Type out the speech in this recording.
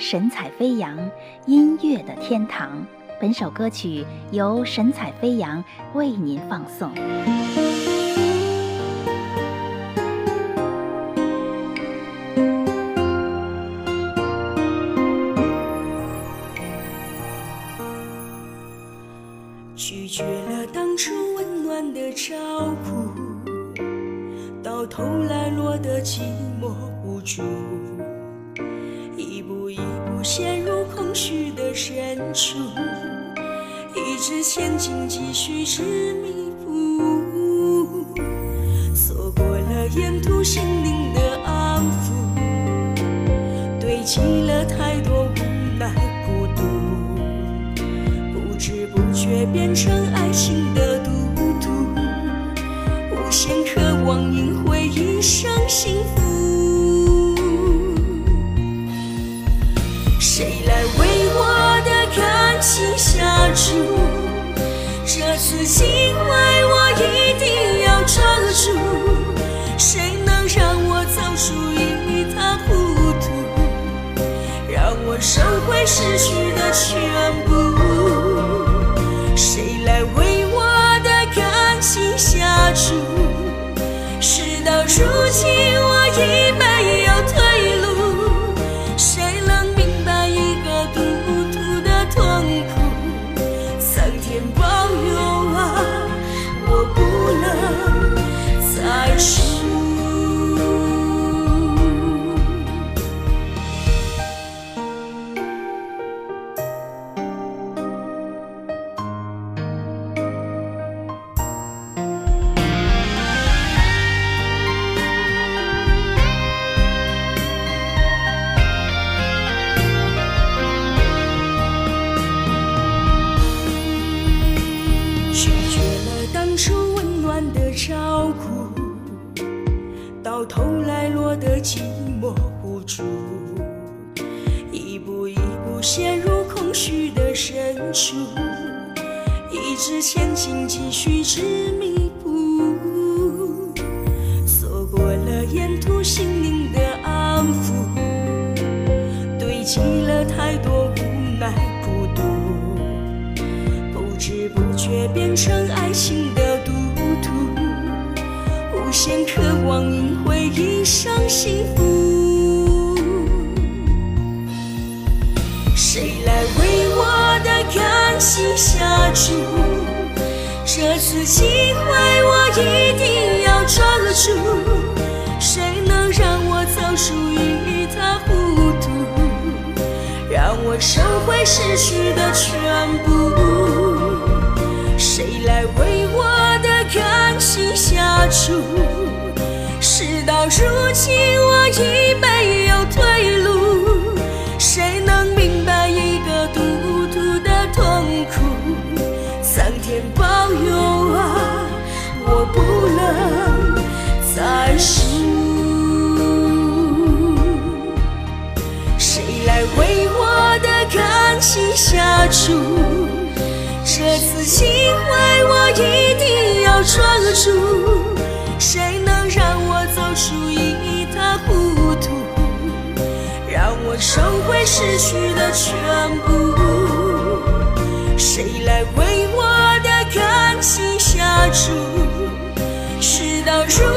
神采飞扬，音乐的天堂。本首歌曲由神采飞扬为您放送。拒绝了当初温暖的照顾，到头来落得寂寞无助，一步一步陷入空虚的深处，一直前进，继续执迷不悟，错过了沿途心灵的安抚，堆积了太多无奈孤独。不知不觉变成爱情的赌徒，无限渴望赢回一生幸福。这次机会我一定要抓住。谁能让我走出一塌糊涂？让我收回失去的全部。出温暖的照顾，到头来落得寂寞无助，一步一步陷入空虚的深处，一直前进，继续执迷不悟，错过了沿途心灵的安抚，堆积了太多无奈孤独。不知不觉变成爱情的，无限渴望因回忆伤幸福。谁来为我的感情下注？这次机会我一定要抓住。谁能让我走出一塌糊涂？让我收回失去的全部。谁来为我情下注？事到如今，我已没有退路。谁能明白一个赌徒的痛苦？苍天保佑啊，我不能再输。谁来为我的感情下注？这次机会我一定要抓住。失去的全部。谁来为我的感情下注？事到如今，